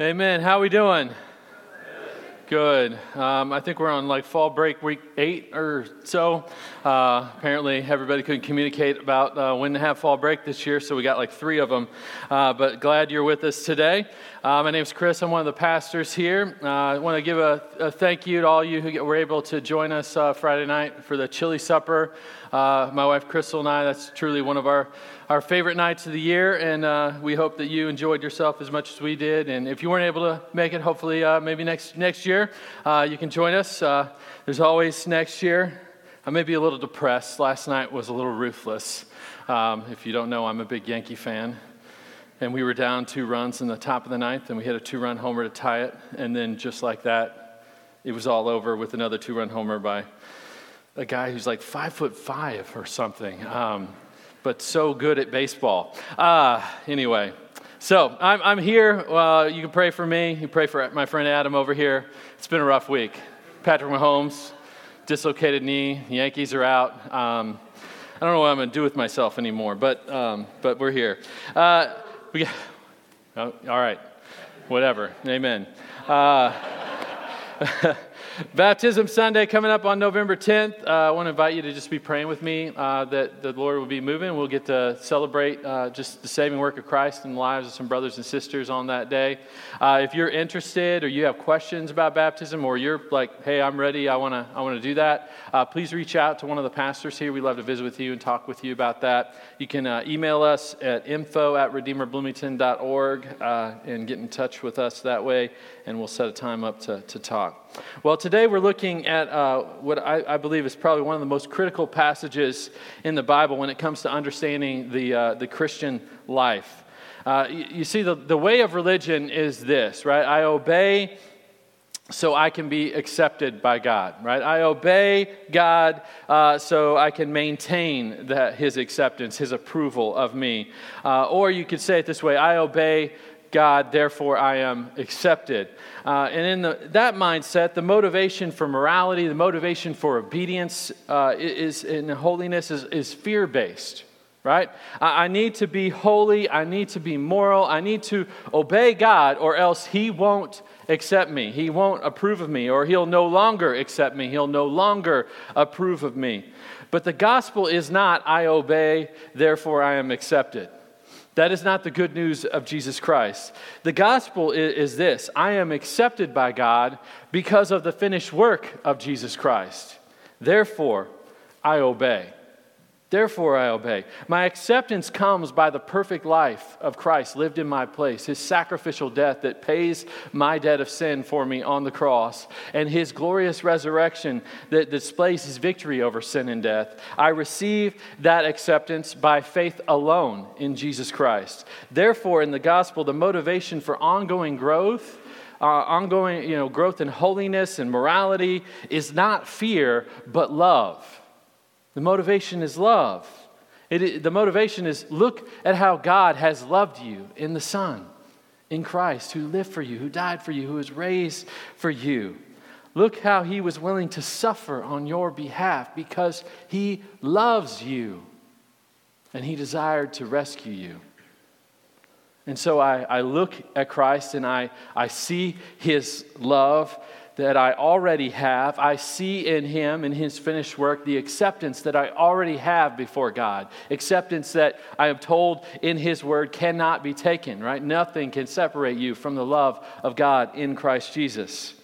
Amen. How we doing? Good. Um, I think we're on like fall break week eight or so. Uh, apparently, everybody couldn't communicate about uh, when to have fall break this year, so we got like three of them. Uh, but glad you're with us today. Uh, my name's Chris. I'm one of the pastors here. Uh, I want to give a, a, thank you to all you who were able to join us uh, Friday night for the chili supper. my wife Crystal and I, that's truly one of our our favorite nights of the year, and uh, we hope that you enjoyed yourself as much as we did. And if you weren't able to make it, hopefully uh, maybe next next year uh, you can join us. Uh, there's always next year. I may be a little depressed. Last night was a little ruthless. Um, if you don't know, I'm a big Yankee fan. And we were down two runs in the top of the ninth, and we hit a two run homer to tie it. And then, just like that, it was all over with another two run homer by a guy who's like five foot five or something. Um, but so good at baseball. Uh, anyway, so I'm, I'm here. Uh, you can pray for me. You pray for my friend Adam over here. It's been a rough week. Patrick Mahomes, dislocated knee. The Yankees are out. Um, I don't know what I'm going to do with myself anymore, but, um, but we're here. Uh, we, oh, all right, whatever. Amen. Uh, Baptism Sunday coming up on November 10th. Uh, I want to invite you to just be praying with me uh, that the Lord will be moving. We'll get to celebrate uh, just the saving work of Christ in the lives of some brothers and sisters on that day. Uh, if you're interested or you have questions about baptism or you're like, hey, I'm ready, I want to I wanna do that, uh, please reach out to one of the pastors here. We'd love to visit with you and talk with you about that. You can uh, email us at info at redeemerbloomington.org and get in touch with us that way, and we'll set a time up to, to talk. Well, today we're looking at uh, what I, I, believe is probably one of the most critical passages in the Bible when it comes to understanding the, uh, the Christian life. Uh, you, you, see, the, the way of religion is this, right? I obey so I can be accepted by God, right? I obey God uh, so I can maintain that, His acceptance, His approval of me. Uh, or you could say it this way I obey God, therefore I am accepted. Uh, and in the, that mindset, the motivation for morality, the motivation for obedience uh, is in holiness is, is fear based, right? I, I need to be holy, I need to be moral, I need to obey God, or else He won't accept me. He won't approve of me, or He'll no longer accept me. He'll no longer approve of me. But the gospel is not, I obey, therefore I am accepted. That is not the good news of Jesus Christ. The gospel is, is, this I am accepted by God because of the finished work of Jesus Christ. Therefore, I obey. Therefore, I obey. My acceptance comes by the perfect life of Christ lived in my place, his sacrificial death that pays my debt of sin for me on the cross, and his glorious resurrection that displays his victory over sin and death. I receive that acceptance by faith alone in Jesus Christ. Therefore, in the gospel, the motivation for ongoing growth. Uh, ongoing you know, growth in holiness and morality is not fear, but love. The motivation is love. It, the motivation is look at how God has loved you in the Son, in Christ, who lived for you, who died for you, who was raised for you. Look how he was willing to suffer on your behalf because he loves you and he desired to rescue you. And so I, I look at Christ and I, I see his love that I already have. I see in him, in his finished work, the acceptance that I already have before God. Acceptance that I am told in his word cannot be taken, right? Nothing can separate you from the love of God in Christ Jesus.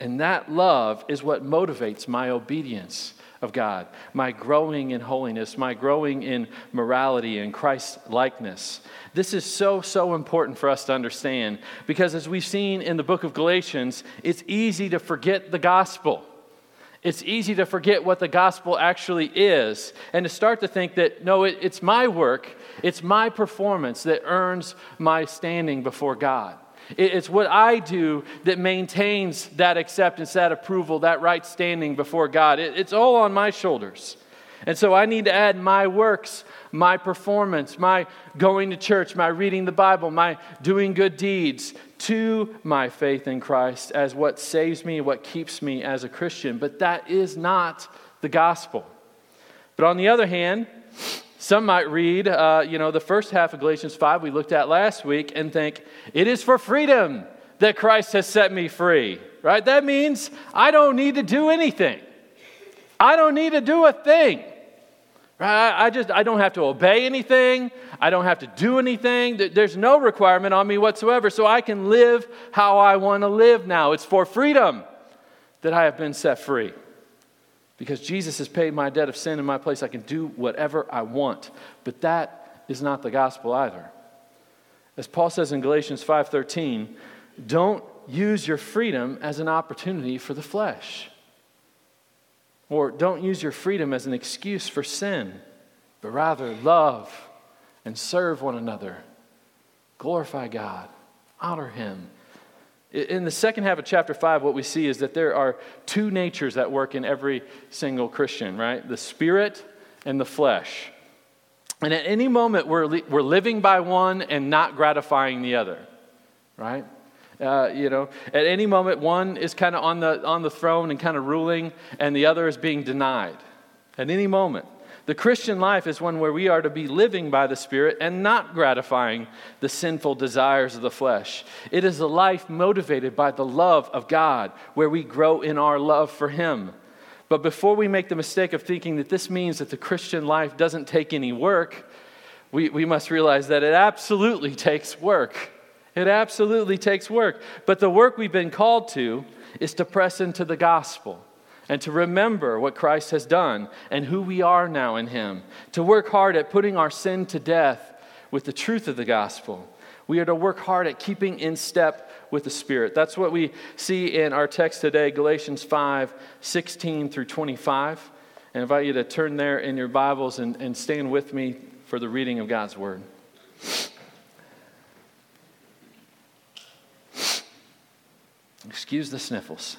And that love is what motivates my obedience of God, my growing in holiness, my growing in morality and Christ likeness. This is so, so important for us to understand because, as we've seen in the book of Galatians, it's easy to forget the gospel. It's easy to forget what the gospel actually is and to start to think that, no, it, it's my work, it's my performance that earns my standing before God. It's what I do that maintains that acceptance, that approval, that right standing before God. It's all on my shoulders. And so I need to add my works, my performance, my going to church, my reading the Bible, my doing good deeds to my faith in Christ as what saves me, what keeps me as a Christian. But that is not the gospel. But on the other hand, Some might read, uh, you know, the first half of Galatians 5 we looked at last week and think, it is for freedom that Christ has set me free, right? That means I don't need to do anything. I don't need to do a thing. Right? I just I don't have to obey anything. I don't have to do anything. There's no requirement on me whatsoever. So I can live how I want to live now. It's for freedom that I have been set free. Because Jesus has paid my debt of sin in my place, I can do whatever I want. But that is not the gospel either. As Paul says in Galatians 5:13, don't use your freedom as an opportunity for the flesh. Or don't use your freedom as an excuse for sin, but rather love and serve one another. Glorify God, honor Him. In the second half of chapter 5, what we see is that there are two natures that work in every single Christian, right? The spirit and the flesh. And at any moment, we're, li- we're living by one and not gratifying the other, right? Uh, you know, at any moment, one is kind of on the, on the throne and kind of ruling, and the other is being denied. At any moment. The Christian life is one where we are to be living by the Spirit and not gratifying the sinful desires of the flesh. It is a life motivated by the love of God, where we grow in our love for Him. But before we make the mistake of thinking that this means that the Christian life doesn't take any work, we, we must realize that it absolutely takes work. It absolutely takes work. But the work we've been called to is to press into the gospel and to remember what Christ has done and who we are now in Him, to work hard at putting our sin to death with the truth of the gospel. We are to work hard at keeping in step with the Spirit. That's what we see in our text today, Galatians 5 16 through 25. I invite you to turn there in your Bibles and, and stand with me for the reading of God's Word. Excuse the sniffles.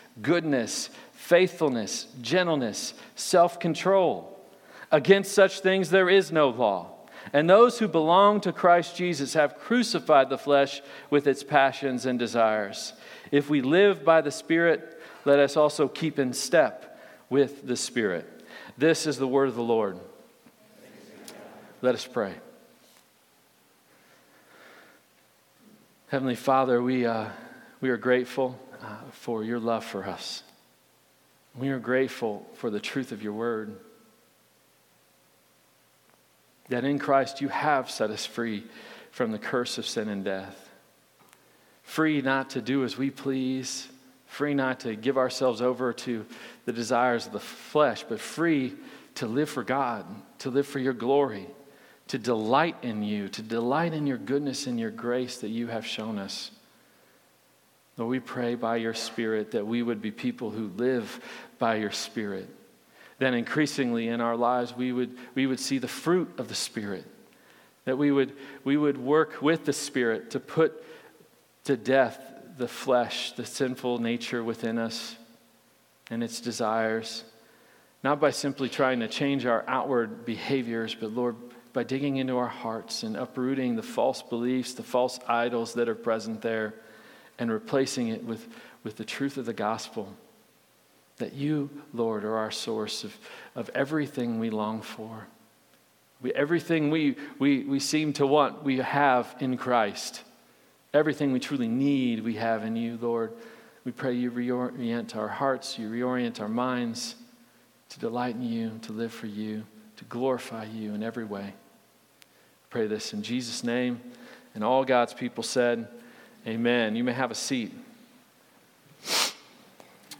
goodness, faithfulness, gentleness, self control. Against such things there is no law. And those who belong to Christ Jesus have crucified the flesh with its passions and desires. If we live by the Spirit, let us also keep in step with the Spirit. This is the word of the Lord. Let us pray. Heavenly Father, we, uh, we are grateful uh, for your love for us. We are grateful for the truth of your word. That in Christ you have set us free from the curse of sin and death. Free not to do as we please, free not to give ourselves over to the desires of the flesh, but free to live for God, to live for your glory, to delight in you, to delight in your goodness and your grace that you have shown us. Lord, we pray by your Spirit that we would be people who live by your Spirit. Then increasingly in our lives, we would, we would see the fruit of the Spirit. That we would, we would work with the Spirit to put to death the flesh, the sinful nature within us and its desires. Not by simply trying to change our outward behaviors, but Lord, by digging into our hearts and uprooting the false beliefs, the false idols that are present there and replacing it with, with the truth of the gospel. That you, Lord, are our source of, of everything we long for. We, everything we, we, we seem to want, we have in Christ. Everything we truly need, we have in you, Lord. We pray you reorient our hearts, you reorient our minds to delight in you, to live for you, to glorify you in every way. pray this in Jesus' name. And all God's people said, Amen. You may have a seat.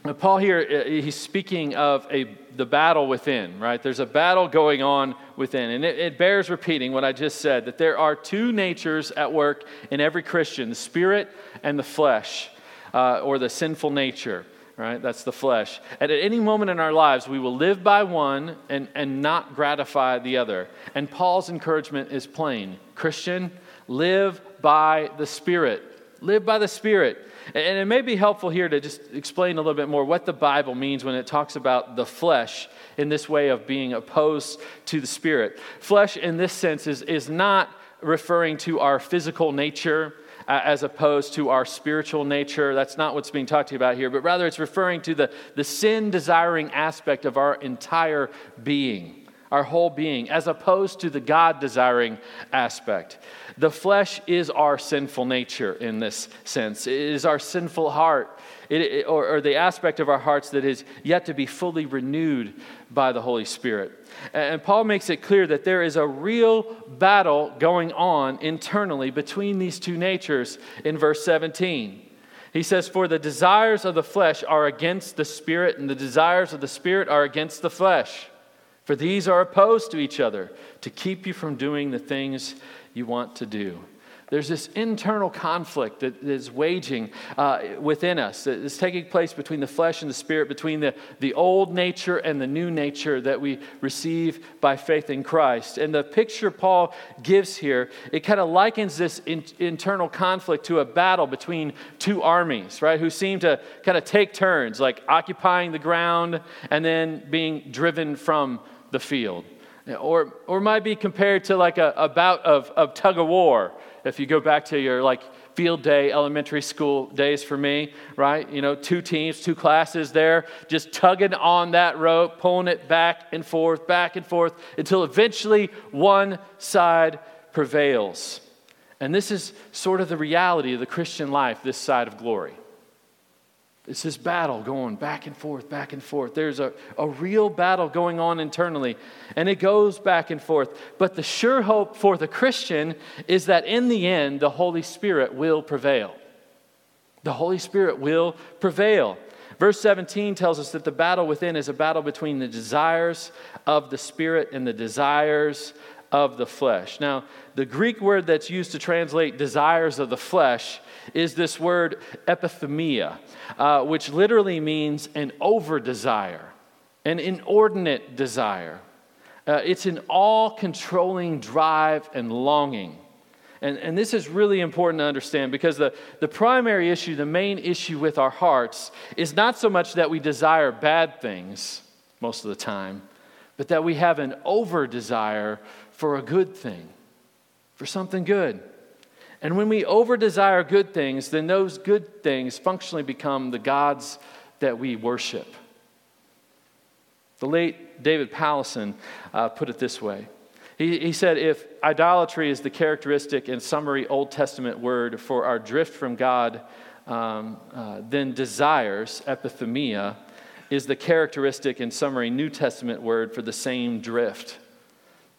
Now, Paul here, uh, he's speaking of a, the battle within, right? There's a battle going on within. And it, it bears repeating what I just said that there are two natures at work in every Christian the spirit and the flesh, uh, or the sinful nature, right? That's the flesh. And at any moment in our lives, we will live by one and, and not gratify the other. And Paul's encouragement is plain Christian, live by the spirit. Live by the spirit. And it may be helpful here to just explain a little bit more what the Bible means when it talks about the flesh in this way of being opposed to the spirit. Flesh, in this sense, is, is not referring to our physical nature uh, as opposed to our spiritual nature. That's not what's being talked about here, but rather it's referring to the, the sin desiring aspect of our entire being our whole being, as opposed to the God desiring aspect. The flesh is our sinful nature in this sense, it is our sinful heart, it, or, or the aspect of our hearts that is yet to be fully renewed by the Holy Spirit. And Paul makes it clear that there is a real battle going on internally between these two natures in verse 17. He says, For the desires of the flesh are against the spirit, and the desires of the spirit are against the flesh. For these are opposed to each other to keep you from doing the things you want to do. There's this internal conflict that is waging uh, within us, that is taking place between the flesh and the spirit, between the, the old nature and the new nature that we receive by faith in Christ. And the picture Paul gives here, it kind of likens this in, internal conflict to a battle between two armies, right, who seem to kind of take turns, like occupying the ground and then being driven from the field. Or, or might be compared to like a, a bout of, of tug of war. If you go back to your like field day elementary school days for me, right? You know, two teams, two classes there, just tugging on that rope, pulling it back and forth, back and forth, until eventually one side prevails. And this is sort of the reality of the Christian life, this side of glory. It's this battle going back and forth, back and forth. There's a, a real battle going on internally, and it goes back and forth. But the sure hope for the Christian is that in the end, the Holy Spirit will prevail. The Holy Spirit will prevail. Verse 17 tells us that the battle within is a battle between the desires of the Spirit and the desires of the flesh. Now, the Greek word that's used to translate desires of the flesh is this word epithumia, uh, which literally means an over desire, an inordinate desire. Uh, it's an all controlling drive and longing. And, and this is really important to understand because the, the primary issue, the main issue with our hearts, is not so much that we desire bad things most of the time, but that we have an over desire for a good thing, for something good. And when we over desire good things, then those good things functionally become the gods that we worship. The late David Powlison uh, put it this way. He, he said, If idolatry is the characteristic and summary Old Testament word for our drift from God, um, uh, then desires, epithumia, is the characteristic and summary New Testament word for the same drift.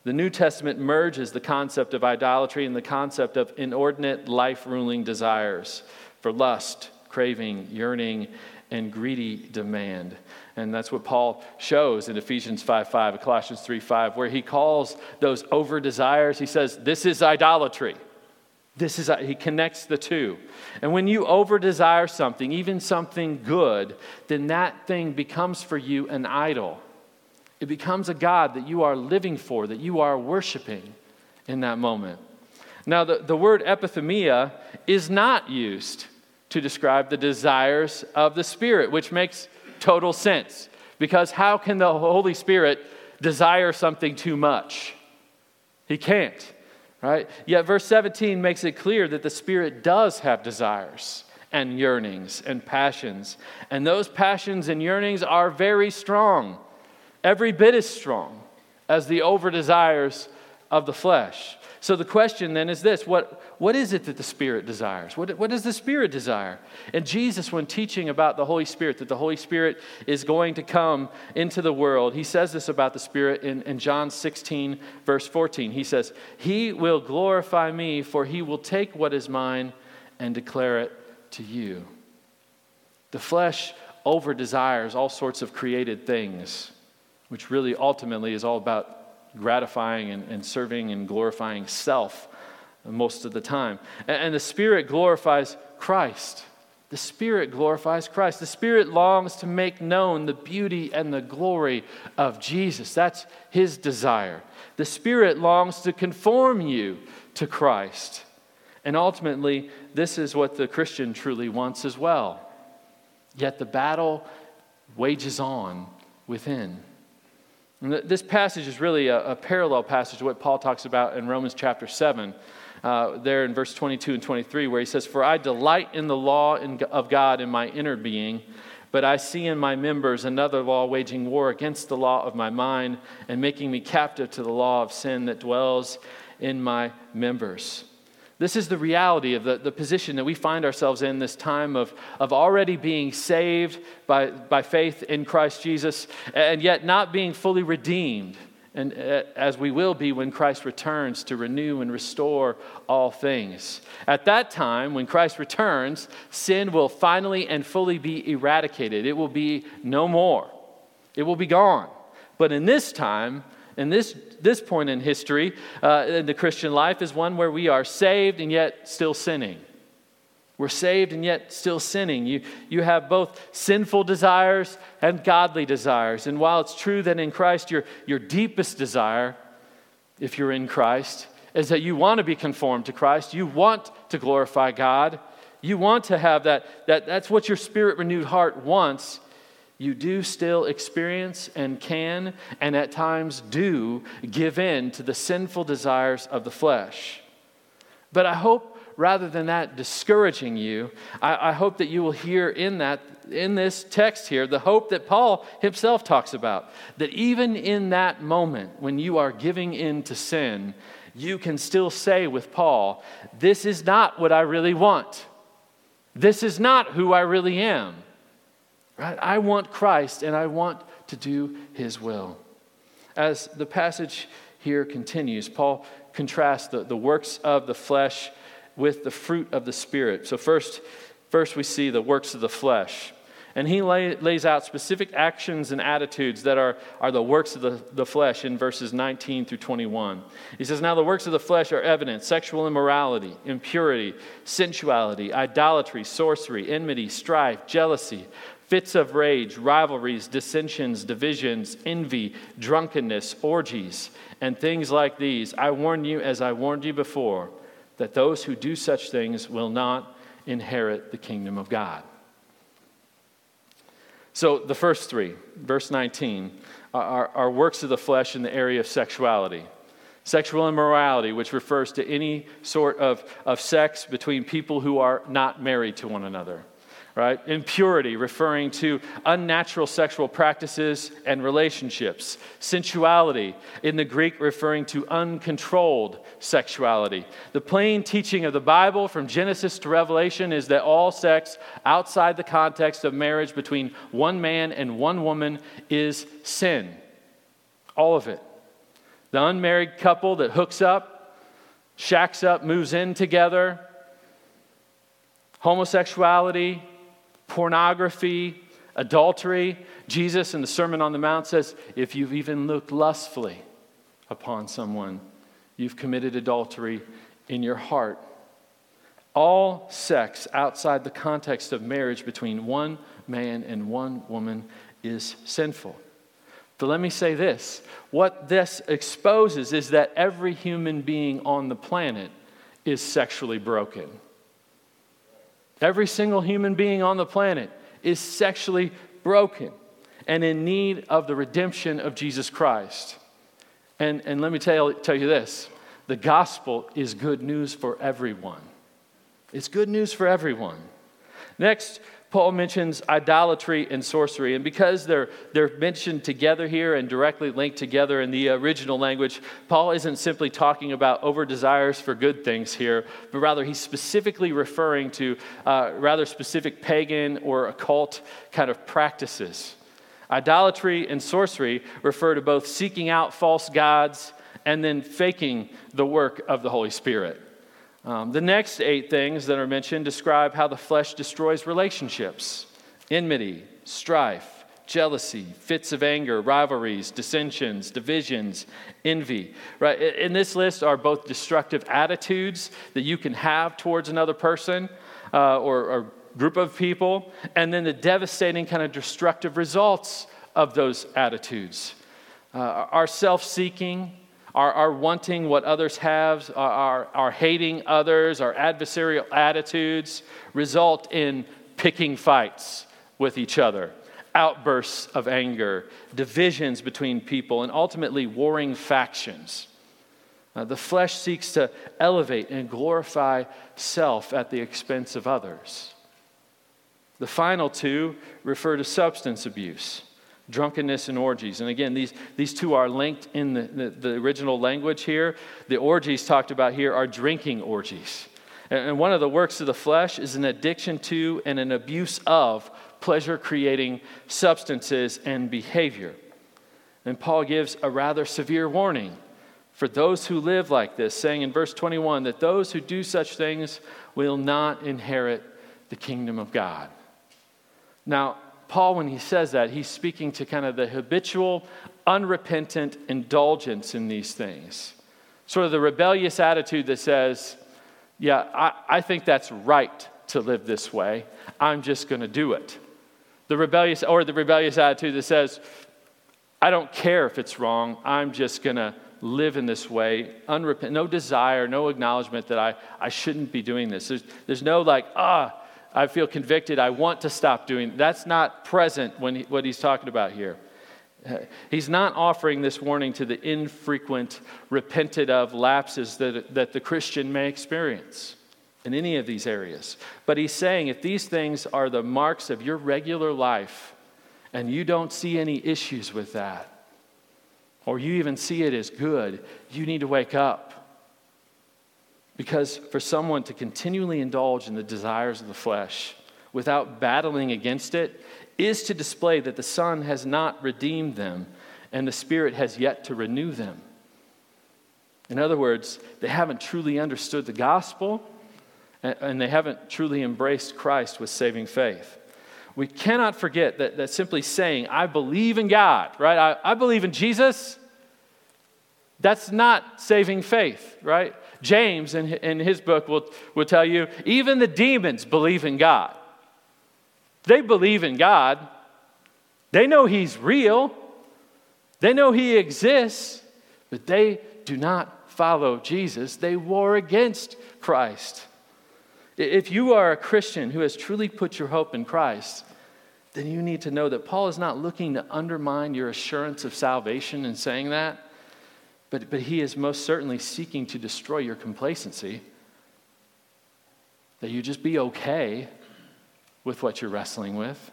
The New Testament merges the concept of idolatry and the concept of inordinate life ruling desires for lust, craving, yearning, and greedy demand. And that's what Paul shows in Ephesians 5 5, Colossians 3 5, where he calls those over desires, he says, This is idolatry. This is, he connects the two. And when you over desire something, even something good, then that thing becomes for you an idol. It becomes a God that you are living for, that you are worshiping in that moment. Now, the, the word epithumia is not used to describe the desires of the Spirit, which makes total sense. Because how can the Holy Spirit desire something too much? He can't, right? Yet, verse 17 makes it clear that the Spirit does have desires and yearnings and passions. And those passions and yearnings are very strong every bit as strong as the over desires of the flesh. So the question then is this what, what is it that the Spirit desires? What, what does the Spirit desire? And Jesus, when teaching about the Holy Spirit, that the Holy Spirit is going to come into the world, he says this about the Spirit in, in John 16, verse 14. He says, He will glorify me, for he will take what is mine and declare it to you. The flesh over desires all sorts of created things, which really ultimately is all about gratifying and, and serving and glorifying self most of the time. And, and the Spirit glorifies Christ. The Spirit glorifies Christ. The Spirit longs to make known the beauty and the glory of Jesus. That's His desire. The Spirit longs to conform you to Christ. And ultimately, this is what the Christian truly wants as well. Yet the battle wages on within. This passage is really a, a, parallel passage to what Paul talks about in Romans chapter 7, uh, there in verse 22 and 23, where he says, For I delight in the law in, of God in my inner being, but I see in my members another law waging war against the law of my mind and making me captive to the law of sin that dwells in my members. This is the reality of the, the position that we find ourselves in this time of, of already being saved by, by faith in Christ Jesus and yet not being fully redeemed, and uh, as we will be when Christ returns to renew and restore all things. At that time, when Christ returns, sin will finally and fully be eradicated. It will be no more, it will be gone. But in this time, in this, this point in history, uh, in the Christian life, is one where we are saved and yet still sinning. We're saved and yet still sinning. You, you have both sinful desires and godly desires. And while it's true that in Christ, your, your deepest desire, if you're in Christ, is that you want to be conformed to Christ, you want to glorify God, you want to have that, that that's what your spirit renewed heart wants you do still experience and can, and at times do, give in to the sinful desires of the flesh. But I hope, rather than that discouraging you, I, I, hope that you will hear in that, in this text here, the hope that Paul himself talks about. That even in that moment when you are giving in to sin, you can still say with Paul, This is not what I really want. This is not who I really am. Right? I want Christ and I want to do his will. As the passage here continues, Paul contrasts the, the works of the flesh with the fruit of the Spirit. So, first, first we see the works of the flesh. And he lay, lays out specific actions and attitudes that are, are the works of the, the flesh in verses 19 through 21. He says, Now the works of the flesh are evident sexual immorality, impurity, sensuality, idolatry, sorcery, enmity, strife, jealousy fits of rage, rivalries, dissensions, divisions, envy, drunkenness, orgies, and things like these. I warn you, as I warned you before, that those who do such things will not inherit the kingdom of God. So, the first three, verse 19, are, are works of the flesh in the area of sexuality. Sexual immorality, which refers to any sort of, of sex between people who are not married to one another right? Impurity, referring to unnatural sexual practices and relationships. Sensuality, in the Greek, referring to uncontrolled sexuality. The plain teaching of the Bible from Genesis to Revelation is that all sex outside the context of marriage between one man and one woman is sin. All of it. The unmarried couple that hooks up, shacks up, moves in together, homosexuality, pornography, adultery. Jesus in the Sermon on the Mount says, if you've even looked lustfully upon someone, you've committed adultery in your heart. All sex outside the context of marriage between one man and one woman is sinful. But let me say this what this exposes is that every human being on the planet is sexually broken. Every single human being on the planet is sexually broken and in need of the redemption of Jesus Christ. And, and let me tell, tell you this the gospel is good news for everyone. It's good news for everyone. Next, Paul mentions idolatry and sorcery. And because they're, they're mentioned together here and directly linked together in the original language, Paul isn't simply talking about over desires for good things here, but rather he's specifically referring to uh, rather specific pagan or occult kind of practices. Idolatry and sorcery refer to both seeking out false gods and then faking the work of the Holy Spirit. Um, the next eight things that are mentioned describe how the flesh destroys relationships enmity, strife, jealousy, fits of anger, rivalries, dissensions, divisions, envy. Right? In this list are both destructive attitudes that you can have towards another person uh, or, or group of people, and then the devastating kind of destructive results of those attitudes. Uh, our self seeking, our, our wanting what others have, our, our, hating others, our adversarial attitudes result in picking fights with each other, outbursts of anger, divisions between people, and ultimately warring factions. Uh, the flesh seeks to elevate and glorify self at the expense of others. The final two refer to substance abuse drunkenness and orgies. And again, these, these two are linked in the, the, the, original language here. The orgies talked about here are drinking orgies. And, and one of the works of the flesh is an addiction to and an abuse of pleasure creating substances and behavior. And Paul gives a rather severe warning for those who live like this, saying in verse 21 that those who do such things will not inherit the kingdom of God. Now, Paul, when he says that, he's speaking to kind of the habitual, unrepentant indulgence in these things. Sort of the rebellious attitude that says, Yeah, I, I think that's right to live this way. I'm just going to do it. The rebellious, or the rebellious attitude that says, I don't care if it's wrong. I'm just going to live in this way, unrepent, no desire, no acknowledgement that I, I shouldn't be doing this. There's, there's no like, ah, I feel convicted. I want to stop doing. That's not present when he, what he's talking about here. He's not offering this warning to the infrequent, repented of lapses that, that the Christian may experience in any of these areas. But he's saying if these things are the marks of your regular life and you don't see any issues with that, or you even see it as good, you need to wake up. Because for someone to continually indulge in the desires of the flesh without battling against it is to display that the Son has not redeemed them and the Spirit has yet to renew them. In other words, they haven't truly understood the gospel and they haven't truly embraced Christ with saving faith. We cannot forget that, that simply saying, I believe in God, right? I, I believe in Jesus, that's not saving faith, right? James, in, in his book, will, will tell you even the demons believe in God. They believe in God, they know He's real, they know He exists, but they do not follow Jesus. They war against Christ. If you are a Christian who has truly put your hope in Christ, then you need to know that Paul is not looking to undermine your assurance of salvation in saying that. But, but he is most certainly seeking to destroy your complacency. That you just be okay with what you're wrestling with.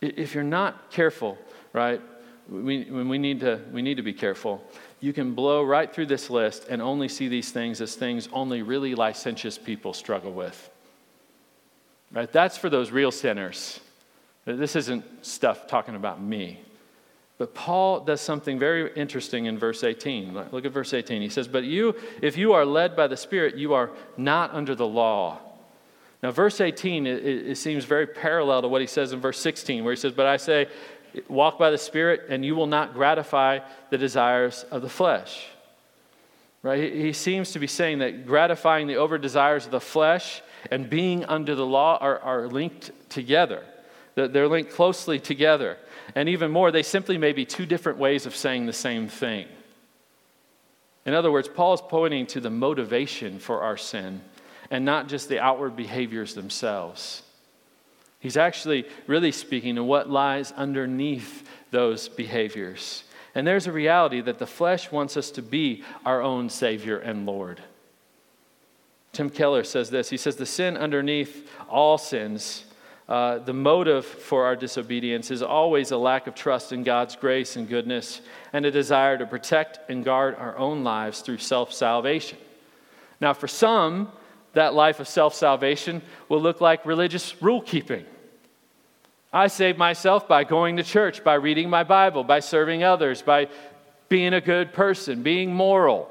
If you're not careful, right, we, when we, need to, we need to be careful. You can blow right through this list and only see these things as things only really licentious people struggle with. Right? That's for those real sinners. This isn't stuff talking about me. But Paul does something very interesting in verse 18. Look at verse 18. He says, But you, if you are led by the Spirit, you are not under the law. Now, verse 18, it, it, seems very parallel to what he says in verse 16, where he says, But I say, walk by the Spirit, and you will not gratify the desires of the flesh. Right? He seems to be saying that gratifying the over desires of the flesh and being under the law are, are linked together. They're linked closely together. And even more, they simply may be two different ways of saying the same thing. In other words, Paul is pointing to the motivation for our sin and not just the outward behaviors themselves. He's actually really speaking to what lies underneath those behaviors. And there's a reality that the flesh wants us to be our own Savior and Lord Tim Keller says this He says, The sin underneath all sins, uh, the motive for our disobedience is always a lack of trust in God's grace and goodness and a desire to protect and guard our own lives through self salvation. Now, for some, that life of self salvation will look like religious rule keeping. I save myself by going to church, by reading my Bible, by serving others, by being a good person, being moral.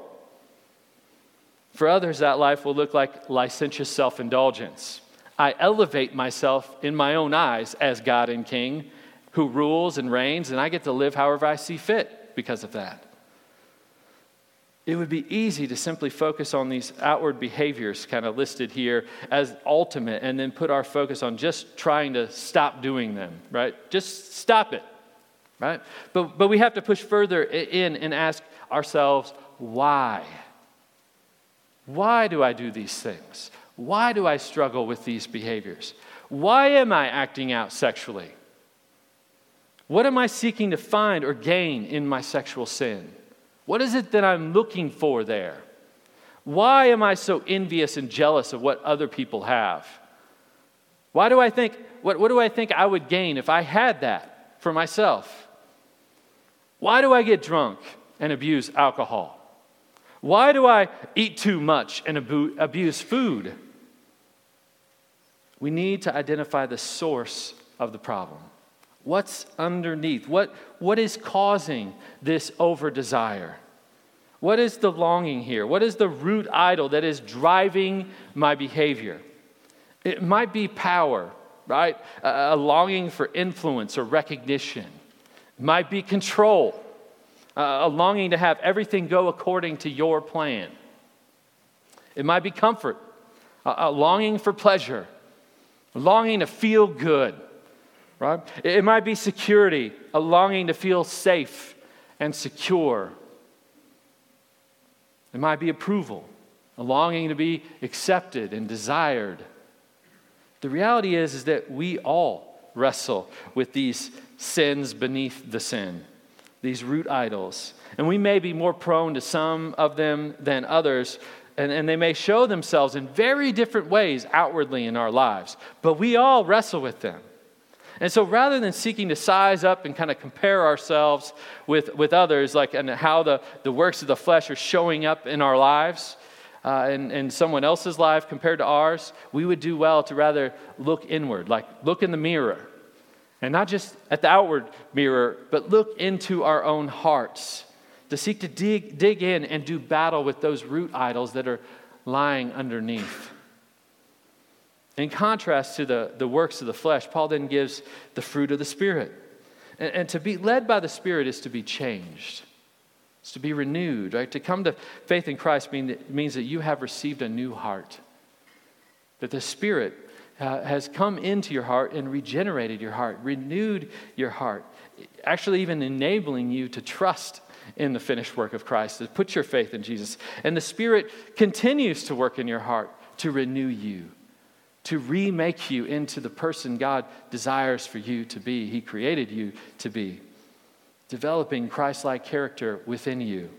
For others, that life will look like licentious self indulgence. I elevate myself in my own eyes as God and King who rules and reigns, and I get to live however I see fit because of that. It would be easy to simply focus on these outward behaviors kind of listed here as ultimate and then put our focus on just trying to stop doing them, right? Just stop it, right? But, but we have to push further in and ask ourselves, why? Why do I do these things? Why do I struggle with these behaviors? Why am I acting out sexually? What am I seeking to find or gain in my sexual sin? What is it that I'm looking for there? Why am I so envious and jealous of what other people have? Why do I think, what, what do I think I would gain if I had that for myself? Why do I get drunk and abuse alcohol? Why do I eat too much and abuse food? We need to identify the source of the problem. What's underneath? What, what is causing this over desire? What is the longing here? What is the root idol that is driving my behavior? It might be power, right? A, a longing for influence or recognition. It might be control, a longing to have everything go according to your plan. It might be comfort, a longing for pleasure longing to feel good, right? It might be security, a longing to feel safe and secure. It might be approval, a longing to be accepted and desired. The reality is, is that we all wrestle with these sins beneath the sin, these root idols. And we may be more prone to some of them than others, and, and they may show themselves in very different ways outwardly in our lives, but we all wrestle with them. And so rather than seeking to size up and kind of compare ourselves with, with others, like and how the, the works of the flesh are showing up in our lives, uh, in, in someone else's life compared to ours, we would do well to rather look inward, like look in the mirror. And not just at the outward mirror, but look into our own hearts to seek to dig, dig in and do battle with those root idols that are lying underneath. In contrast to the, the works of the flesh, Paul then gives the fruit of the Spirit. And, and to be led by the Spirit is to be changed, it's to be renewed, right? To come to faith in Christ mean, means that you have received a new heart, that the Spirit uh, has come into your heart and regenerated your heart, renewed your heart, actually, even enabling you to trust in the finished work of Christ, to put your faith in Jesus. And the Spirit continues to work in your heart to renew you, to remake you into the person God desires for you to be, He created you to be, developing Christ like character within you.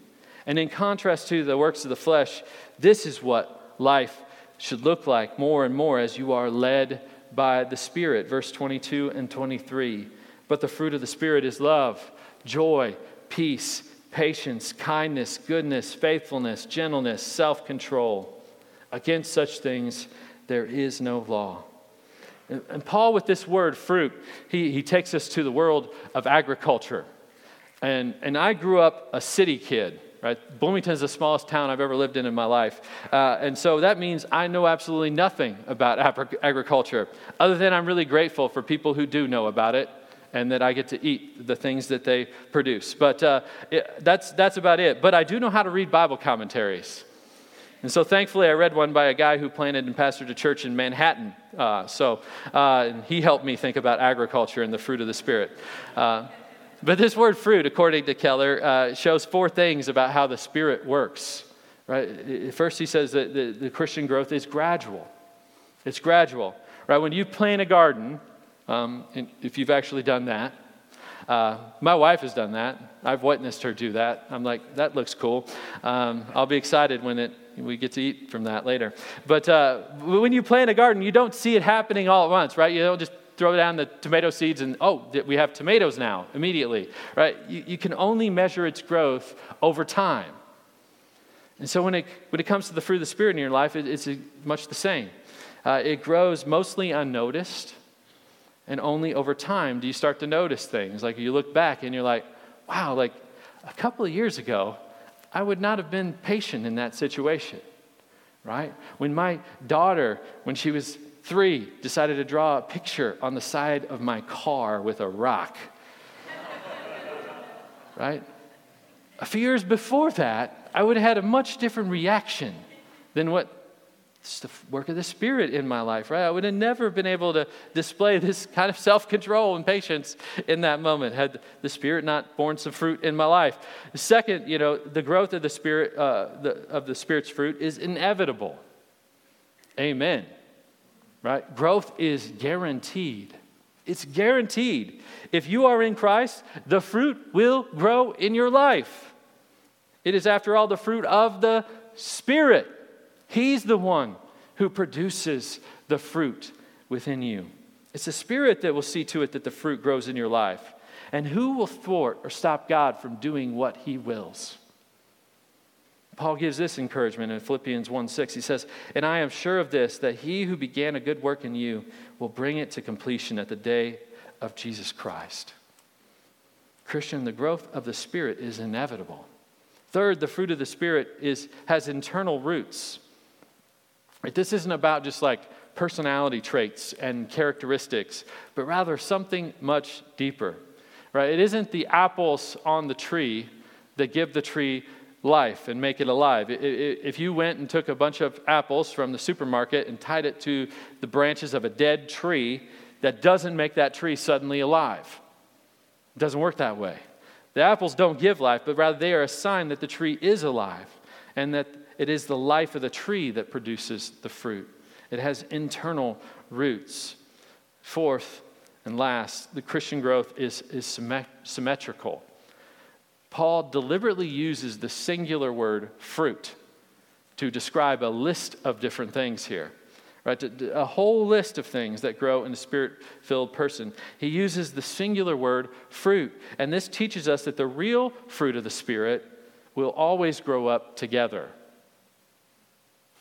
And in contrast to the works of the flesh, this is what life should look like more and more as you are led by the Spirit. Verse 22 and 23. But the fruit of the Spirit is love, joy, peace, patience, kindness, goodness, faithfulness, gentleness, self control. Against such things there is no law. And Paul, with this word, fruit, he, he takes us to the world of agriculture. And, and I grew up a city kid, right? Bloomington is the smallest town I've ever lived in in my life. Uh, and so that means I know absolutely nothing about agriculture, other than I'm really grateful for people who do know about it and that I get to eat the things that they produce. But uh, it, that's, that's about it. But I do know how to read Bible commentaries. And so thankfully, I read one by a guy who planted and pastored a church in Manhattan. Uh, so uh, he helped me think about agriculture and the fruit of the Spirit. Uh, but this word fruit, according to Keller, uh, shows four things about how the Spirit works. Right? First, he says that the, the Christian growth is gradual. It's gradual. Right? When you plant a garden, um, if you've actually done that. Uh, my wife has done that. I've witnessed her do that. I'm like, that looks cool. Um, I'll be excited when it we get to eat from that later. But uh, when you plant a garden, you don't see it happening all at once, right? You don't just throw down the tomato seeds and, oh, we have tomatoes now immediately, right? You, you can only measure its growth over time. And so when it, when it comes to the fruit of the Spirit in your life, it, it's much the same. Uh, it grows mostly unnoticed, and only over time do you start to notice things. Like you look back and you're like, wow, like a couple of years ago, I would not have been patient in that situation, right? When my daughter, when she was three, decided to draw a picture on the side of my car with a rock, right? A few years before that, I would have had a much different reaction than what it's the work of the Spirit in my life, right? I would have never been able to display this kind of self control and patience in that moment had the Spirit not borne some fruit in my life. Second, you know, the growth of the Spirit, uh, the, of the Spirit's fruit is inevitable. Amen. Right? Growth is guaranteed. It's guaranteed. If you are in Christ, the fruit will grow in your life. It is, after all, the fruit of the Spirit. He's the one who produces the fruit within you. It's the Spirit that will see to it that the fruit grows in your life. And who will thwart or stop God from doing what He wills? Paul gives this encouragement in Philippians 1 6. He says, And I am sure of this, that he who began a good work in you will bring it to completion at the day of Jesus Christ. Christian, the growth of the Spirit is inevitable. Third, the fruit of the Spirit is, has internal roots. Right? This isn't about just like personality traits and characteristics, but rather something much deeper. Right? It isn't the apples on the tree that give the tree life and make it alive. If you went and took a bunch of apples from the supermarket and tied it to the branches of a dead tree, that doesn't make that tree suddenly alive. It doesn't work that way. The apples don't give life, but rather they are a sign that the tree is alive and that it is the life of the tree that produces the fruit. It has internal roots. Fourth and last, the Christian growth is, is symmetrical. Paul deliberately uses the singular word fruit to describe a list of different things here. Right, a whole list of things that grow in a spirit filled person. He uses the singular word fruit. And this teaches us that the real fruit of the Spirit will always grow up together.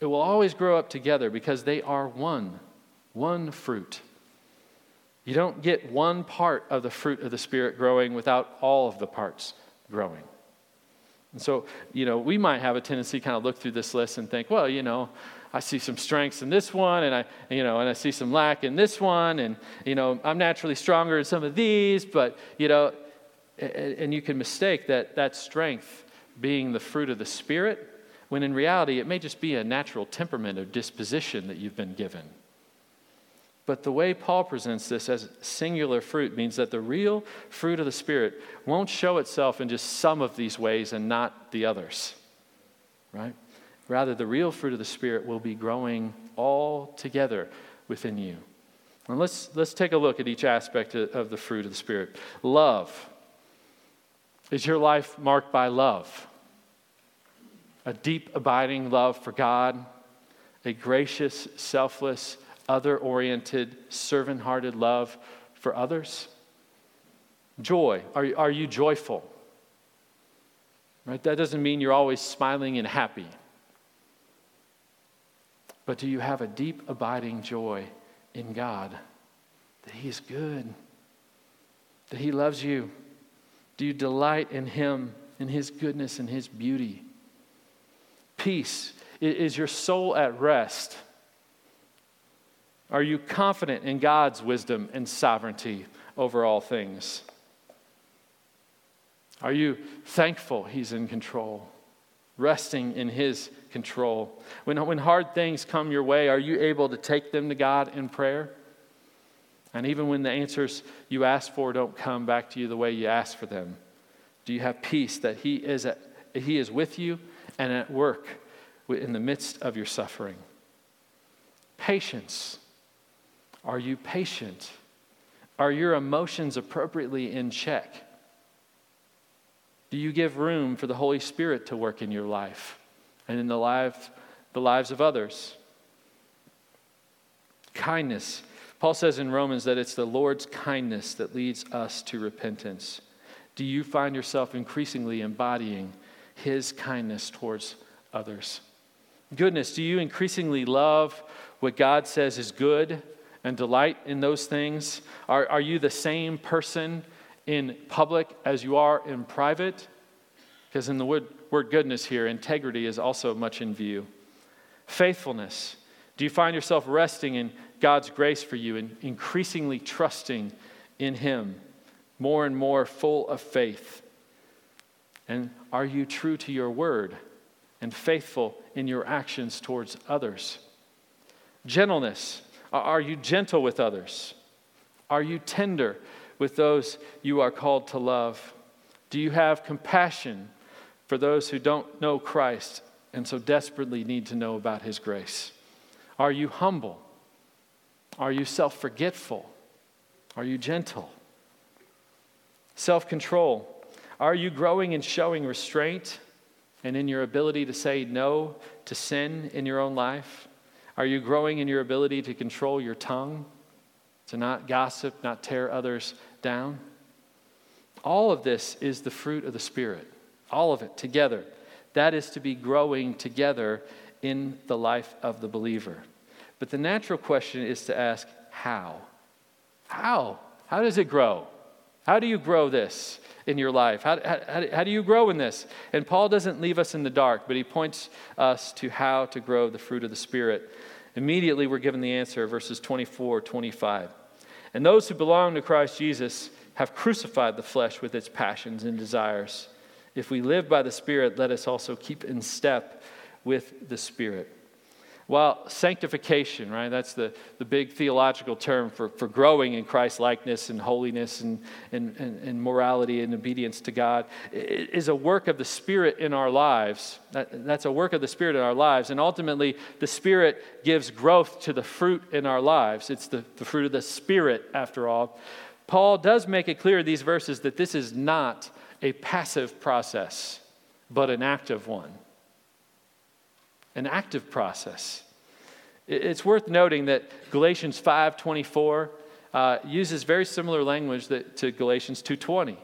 It will always grow up together because they are one, one fruit. You don't get one part of the fruit of the Spirit growing without all of the parts growing. And so, you know, we might have a tendency kind of look through this list and think, well, you know, I see some strengths in this one, and I, you know, and I see some lack in this one, and you know, I'm naturally stronger in some of these, but you know, and you can mistake that that strength being the fruit of the Spirit, when in reality it may just be a natural temperament or disposition that you've been given. But the way Paul presents this as singular fruit means that the real fruit of the Spirit won't show itself in just some of these ways and not the others, right? Rather, the real fruit of the Spirit will be growing all together within you. And let's, let's take a look at each aspect of the fruit of the Spirit. Love. Is your life marked by love? A deep, abiding love for God, a gracious, selfless, other oriented, servant hearted love for others? Joy. Are, are you joyful? Right? That doesn't mean you're always smiling and happy. But do you have a deep, abiding joy in God that He is good, that He loves you? Do you delight in Him, in His goodness and His beauty? Peace. Is your soul at rest? Are you confident in God's wisdom and sovereignty over all things? Are you thankful He's in control, resting in His control? When, when hard things come your way, are you able to take them to God in prayer? And even when the answers you ask for don't come back to you the way you ask for them, do you have peace that He is, at, he is with you and at work in the midst of your suffering? Patience are you patient? Are your emotions appropriately in check? Do you give room for the Holy Spirit to work in your life and in the life the lives of others. Kindness. Paul says in Romans that it's the Lord's kindness that leads us to repentance. Do you find yourself increasingly embodying his kindness towards others? Goodness, do you increasingly love what God says is good and delight in those things? Are, are you the same person in public as you are in private? Because in the word, word goodness here, integrity is also much in view. Faithfulness. Do you find yourself resting in God's grace for you and increasingly trusting in Him, more and more full of faith? And are you true to your word and faithful in your actions towards others? Gentleness. Are you gentle with others? Are you tender with those you are called to love? Do you have compassion for those who don't know Christ and so desperately need to know about His grace? Are you humble? Are you self forgetful? Are you gentle? Self control. Are you growing and showing restraint and in your ability to say no to sin in your own life? Are you growing in your ability to control your tongue, to not gossip, not tear others down? All of this is the fruit of the Spirit, all of it together. That is to be growing together in the life of the believer. But the natural question is to ask, how? How? How does it grow? How do you grow this in your life? How, how, how, do you grow in this? And Paul doesn't leave us in the dark, but he points us to how to grow the fruit of the Spirit. Immediately, we're given the answer, verses 24, 25. And those who belong to Christ Jesus have crucified the flesh with its passions and desires. If we live by the Spirit, let us also keep in step with the Spirit. Well, sanctification, right? That's the, the big theological term for, for growing in Christ likeness and holiness and, and, and, and, morality and obedience to God, is a work of the Spirit in our lives. That, that's a work of the Spirit in our lives. And ultimately, the Spirit gives growth to the fruit in our lives. It's the, the fruit of the Spirit, after all. Paul does make it clear in these verses that this is not a passive process, but an active one an active process. It's worth noting that Galatians 5:24 uh, uses very similar language that, to Galatians 2:20,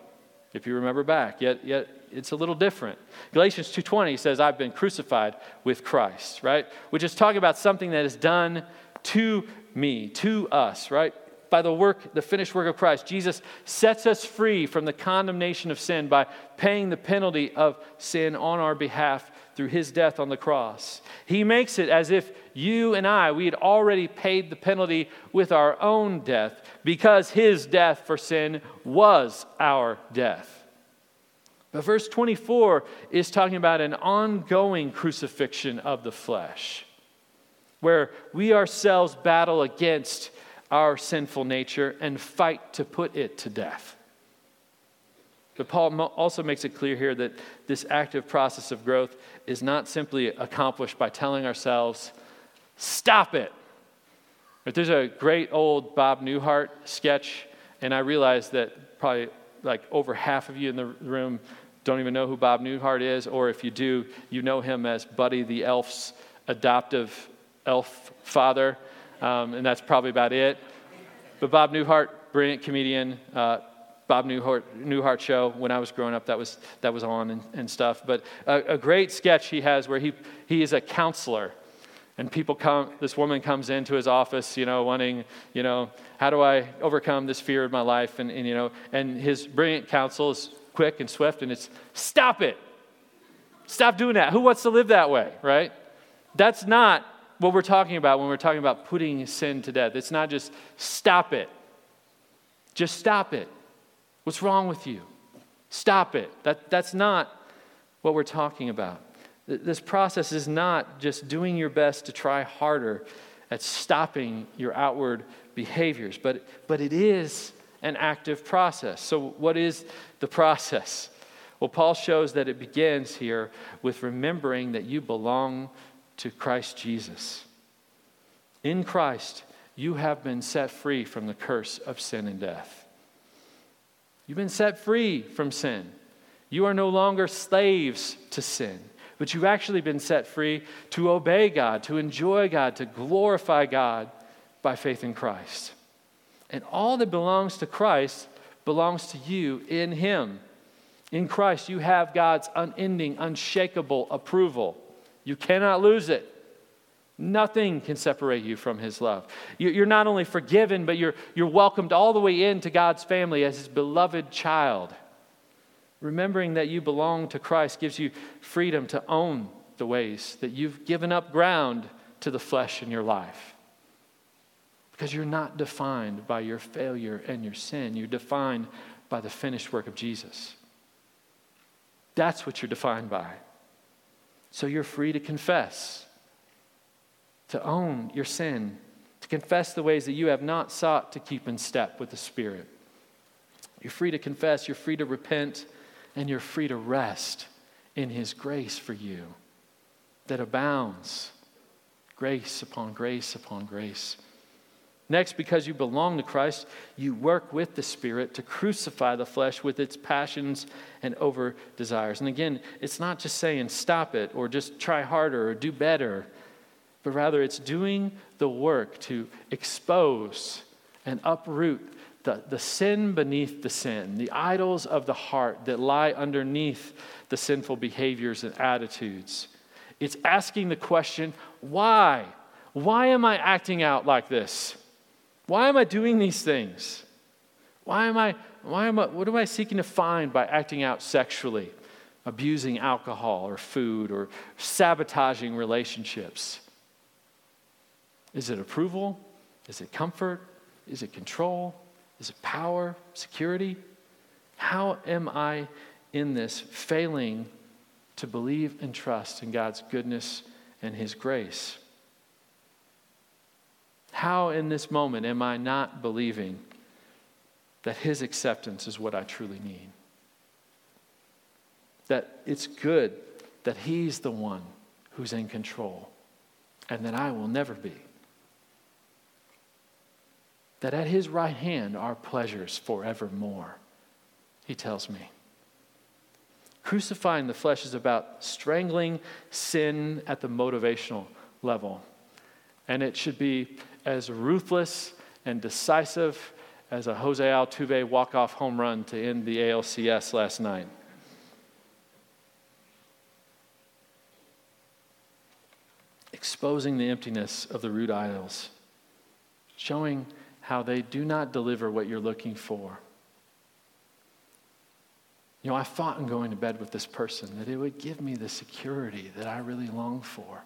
if you remember back. Yet, yet it's a little different. Galatians 2:20 says, "I've been crucified with Christ," right? Which is talking about something that is done to me, to us, right? by the work, the finished work of Christ. Jesus sets us free from the condemnation of sin by paying the penalty of sin on our behalf through his death on the cross. He makes it as if you and I, we had already paid the penalty with our own death because his death for sin was our death. But verse 24 is talking about an ongoing crucifixion of the flesh, where we ourselves battle against our sinful nature and fight to put it to death. But Paul also makes it clear here that this active process of growth is not simply accomplished by telling ourselves, stop it. But there's a great old Bob Newhart sketch, and I realize that probably like over half of you in the room don't even know who Bob Newhart is, or if you do, you know him as Buddy the Elf's adoptive elf father um, and that's probably about it. But Bob Newhart, brilliant comedian. Uh, Bob Newhart, Newhart show when I was growing up that was, that was on and, and stuff. But a, a, great sketch he has where he, he is a counselor. And people come, this woman comes into his office, you know, wanting, you know, how do I overcome this fear of my life? And, and you know, and his brilliant counsel is quick and swift, and it's stop it. Stop doing that. Who wants to live that way, right? That's not what we're talking about when we're talking about putting sin to death. It's not just stop it. Just stop it. What's wrong with you? Stop it. That, that's not what we're talking about. This process is not just doing your best to try harder at stopping your outward behaviors, but, but it is an active process. So, what is the process? Well, Paul shows that it begins here with remembering that you belong to Christ Jesus. In Christ, you have been set free from the curse of sin and death. You've been set free from sin. You are no longer slaves to sin, but you've actually been set free to obey God, to enjoy God, to glorify God by faith in Christ. And all that belongs to Christ belongs to you in Him. In Christ, you have God's unending, unshakable approval. You cannot lose it. Nothing can separate you from His love. You're not only forgiven, but you're, you're welcomed all the way into God's family as His beloved child. Remembering that you belong to Christ gives you freedom to own the ways that you've given up ground to the flesh in your life. Because you're not defined by your failure and your sin, you're defined by the finished work of Jesus. That's what you're defined by. So you're free to confess, to own your sin, to confess the ways that you have not sought to keep in step with the Spirit. You're free to confess, you're free to repent, and you're free to rest in His grace for you that abounds grace upon grace upon grace. Next, because you belong to Christ, you work with the Spirit to crucify the flesh with its passions and over desires. And again, it's not just saying stop it or just try harder or do better, but rather it's doing the work to expose and uproot the, the sin beneath the sin, the idols of the heart that lie underneath the sinful behaviors and attitudes. It's asking the question why? Why am I acting out like this? Why am I doing these things? Why am I, why am I, what am I seeking to find by acting out sexually, abusing alcohol or food, or sabotaging relationships? Is it approval? Is it comfort? Is it control? Is it power? Security? How am I in this failing to believe and trust in God's goodness and His grace? How in this moment am I not believing that His acceptance is what I truly need? That it's good that He's the one who's in control and that I will never be. That at His right hand are pleasures forevermore, He tells me. Crucifying the flesh is about strangling sin at the motivational level. And it should be as ruthless and decisive as a Jose Altuve walk-off home run to end the ALCS last night. Exposing the emptiness of the root idols, showing how they do not deliver what you're looking for. You know, I thought in going to bed with this person that it would give me the security that I really long for,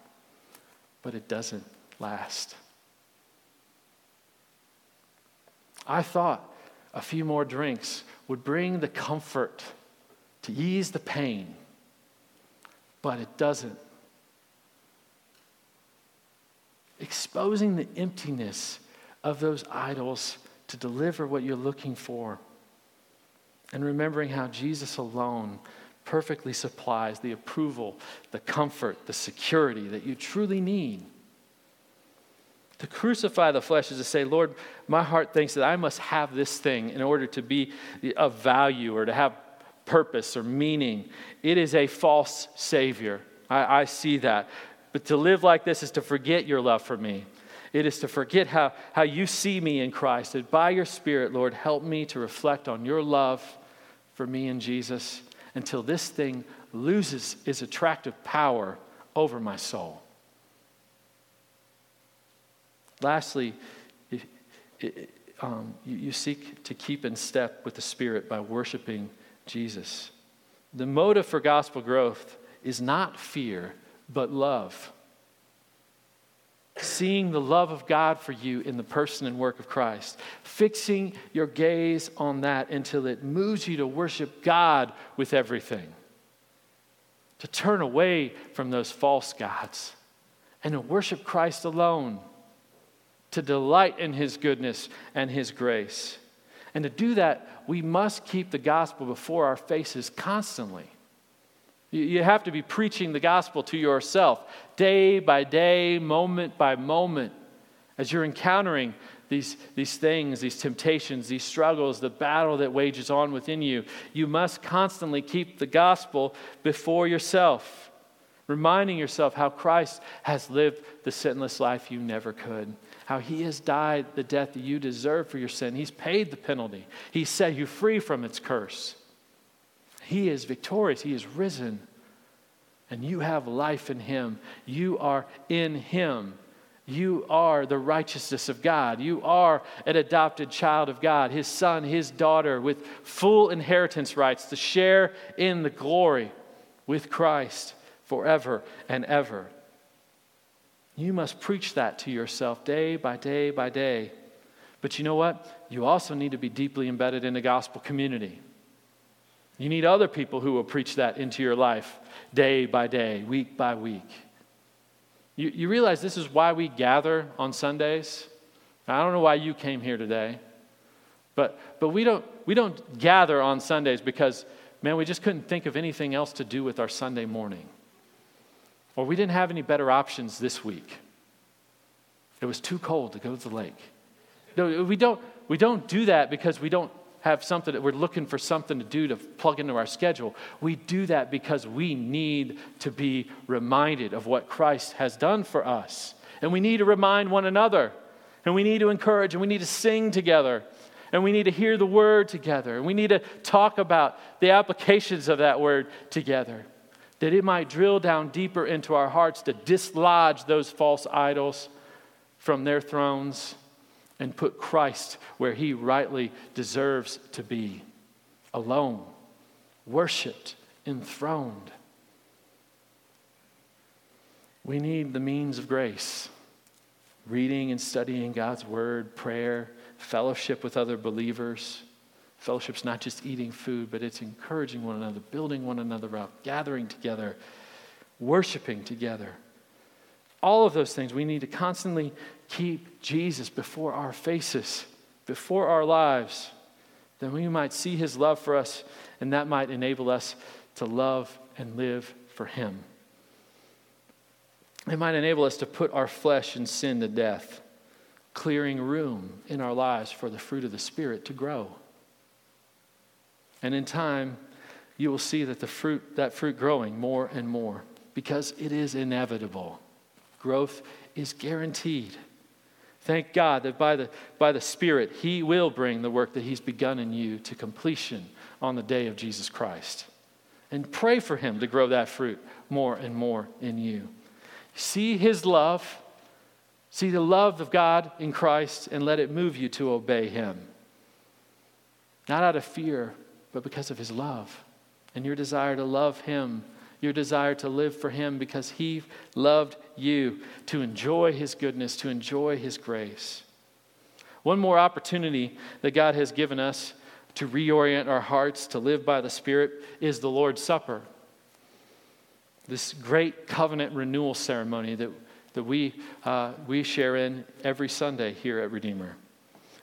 but it doesn't last. I thought a few more drinks would bring the comfort to ease the pain, but it doesn't. Exposing the emptiness of those idols to deliver what you're looking for, and remembering how Jesus alone perfectly supplies the approval, the comfort, the security that you truly need. To crucify the flesh is to say, Lord, my heart thinks that I must have this thing in order to be of value or to have purpose or meaning. It is a false Savior. I, I see that. But to live like this is to forget your love for me. It is to forget how, how you see me in Christ. That by your Spirit, Lord, help me to reflect on your love for me and Jesus until this thing loses its attractive power over my soul. Lastly, if, um, you, you seek to keep in step with the Spirit by worshiping Jesus. The motive for gospel growth is not fear, but love. Seeing the love of God for you in the person and work of Christ. Fixing your gaze on that until it moves you to worship God with everything. To turn away from those false gods and to worship Christ alone to delight in His goodness and His grace. And to do that, we must keep the gospel before our faces constantly. You have to be preaching the gospel to yourself day by day, moment by moment, as you're encountering these, these things, these temptations, these struggles, the battle that wages on within you. You must constantly keep the gospel before yourself. reminding yourself how Christ has lived the sinless life you never could, how he has died the death that you deserve for your sin. He's paid the penalty, he set you free from its curse. He is victorious, he is risen, and you have life in him. You are in him. You are the righteousness of God. You are an adopted child of God, his son, his daughter, with full inheritance rights to share in the glory with Christ forever and ever. You must preach that to yourself day by day by day. But you know what? You also need to be deeply embedded in the gospel community. You need other people who will preach that into your life day by day, week by week. You, you realize this is why we gather on Sundays? I don't know why you came here today, but, but we, don't, we don't gather on Sundays because, man, we just couldn't think of anything else to do with our Sunday morning. Or we didn't have any better options this week. It was too cold to go to the lake. No, we don't, we don't do that because we don't have something that we're looking for something to do to plug into our schedule. We do that because we need to be reminded of what Christ has done for us. And we need to remind one another. And we need to encourage and we need to sing together. And we need to hear the word together. And we need to talk about the applications of that word together. That it might drill down deeper into our hearts to dislodge those false idols from their thrones and put Christ where he rightly deserves to be alone, worshiped, enthroned. We need the means of grace reading and studying God's word, prayer, fellowship with other believers. Fellowship's not just eating food, but it's encouraging one another, building one another up, gathering together, worshiping together. All of those things we need to constantly keep Jesus before our faces, before our lives, then we might see his love for us, and that might enable us to love and live for him. It might enable us to put our flesh and sin to death, clearing room in our lives for the fruit of the Spirit to grow. And in time, you will see that the fruit, that fruit growing more and more because it is inevitable. Growth is guaranteed. Thank God that by the, by the Spirit, He will bring the work that He's begun in you to completion on the day of Jesus Christ. And pray for Him to grow that fruit more and more in you. See His love, see the love of God in Christ, and let it move you to obey Him. Not out of fear, but because of His love and your desire to love Him your desire to live for Him because He loved you, to enjoy His goodness, to enjoy His grace. One more opportunity that God has given us to reorient our hearts to live by the Spirit is the Lord's Supper. This great covenant renewal ceremony that, that we, uh, we share in every Sunday here at Redeemer.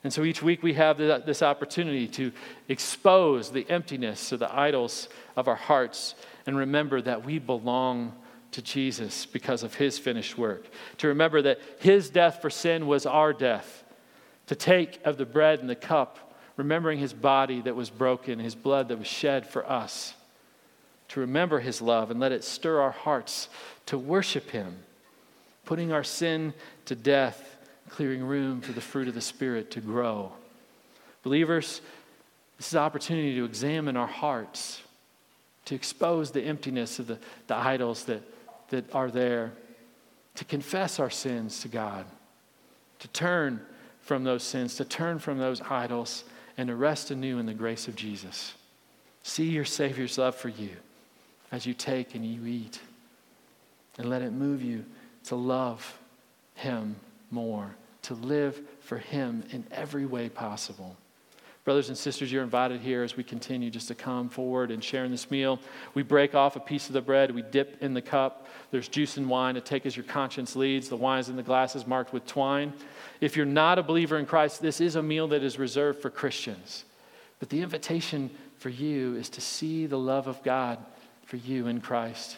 And so each week we have this opportunity to expose the emptiness of the idols of our hearts and remember that we belong to Jesus because of his finished work. To remember that his death for sin was our death. To take of the bread and the cup, remembering his body that was broken, his blood that was shed for us. To remember his love and let it stir our hearts to worship him, putting our sin to death, clearing room for the fruit of the Spirit to grow. Believers, this is an opportunity to examine our hearts to expose the emptiness of the, the idols that, that are there, to confess our sins to God, to turn from those sins, to turn from those idols, and to rest anew in the grace of Jesus. See your Savior's love for you as you take and you eat, and let it move you to love Him more, to live for Him in every way possible. Brothers and sisters, you're invited here as we continue just to come forward and share in this meal. We break off a piece of the bread, we dip in the cup. There's juice and wine to take as your conscience leads. The wine's in the glasses marked with twine. If you're not a believer in Christ, this is a meal that is reserved for Christians. But the invitation for you is to see the love of God for you in Christ,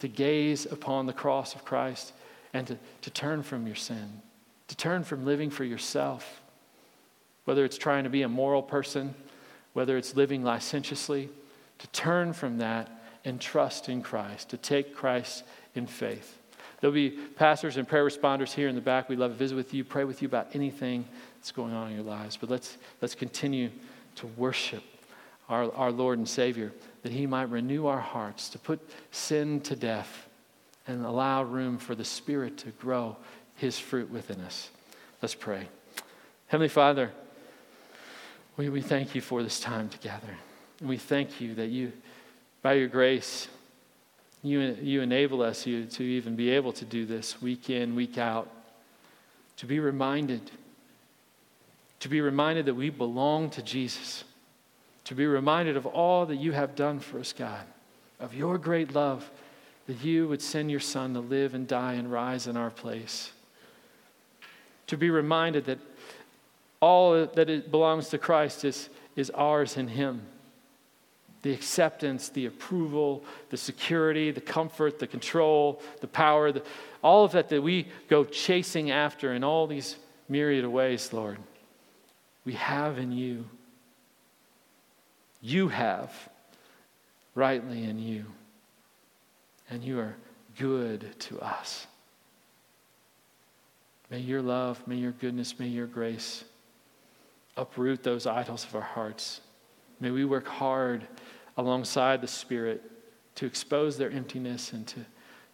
to gaze upon the cross of Christ, and to, to turn from your sin, to turn from living for yourself whether it's trying to be a moral person, whether it's living licentiously, to turn from that and trust in Christ, to take Christ in faith. There'll be pastors and prayer responders here in the back. We'd love to visit with you, pray with you about anything that's going on in your lives. But let's, let's continue to worship our, our Lord and Savior, that He might renew our hearts, to put sin to death, and allow room for the Spirit to grow His fruit within us. Let's pray. Heavenly Father, we, we thank you for this time together. And we thank you that you, by your grace, you, you enable us you, to even be able to do this week in, week out, to be reminded, to be reminded that we belong to Jesus, to be reminded of all that you have done for us, God, of your great love, that you would send your Son to live and die and rise in our place. To be reminded that all that it belongs to Christ is, is ours in Him. The acceptance, the approval, the security, the comfort, the control, the power, the, all of that that we go chasing after in all these myriad of ways, Lord, we have in you. You have rightly in you. And you are good to us. May your love, may your goodness, may your grace uproot those idols of our hearts. May we work hard alongside the Spirit to expose their emptiness and to,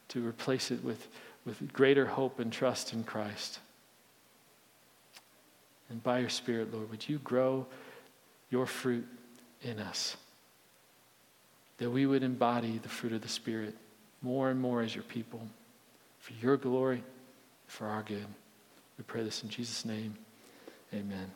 to replace it with, with greater hope and trust in Christ. And by your Spirit, Lord, would you grow your fruit in us? That we would embody the fruit of the Spirit more and more as your people for your glory, for our good. We pray this in Jesus' name. Amen.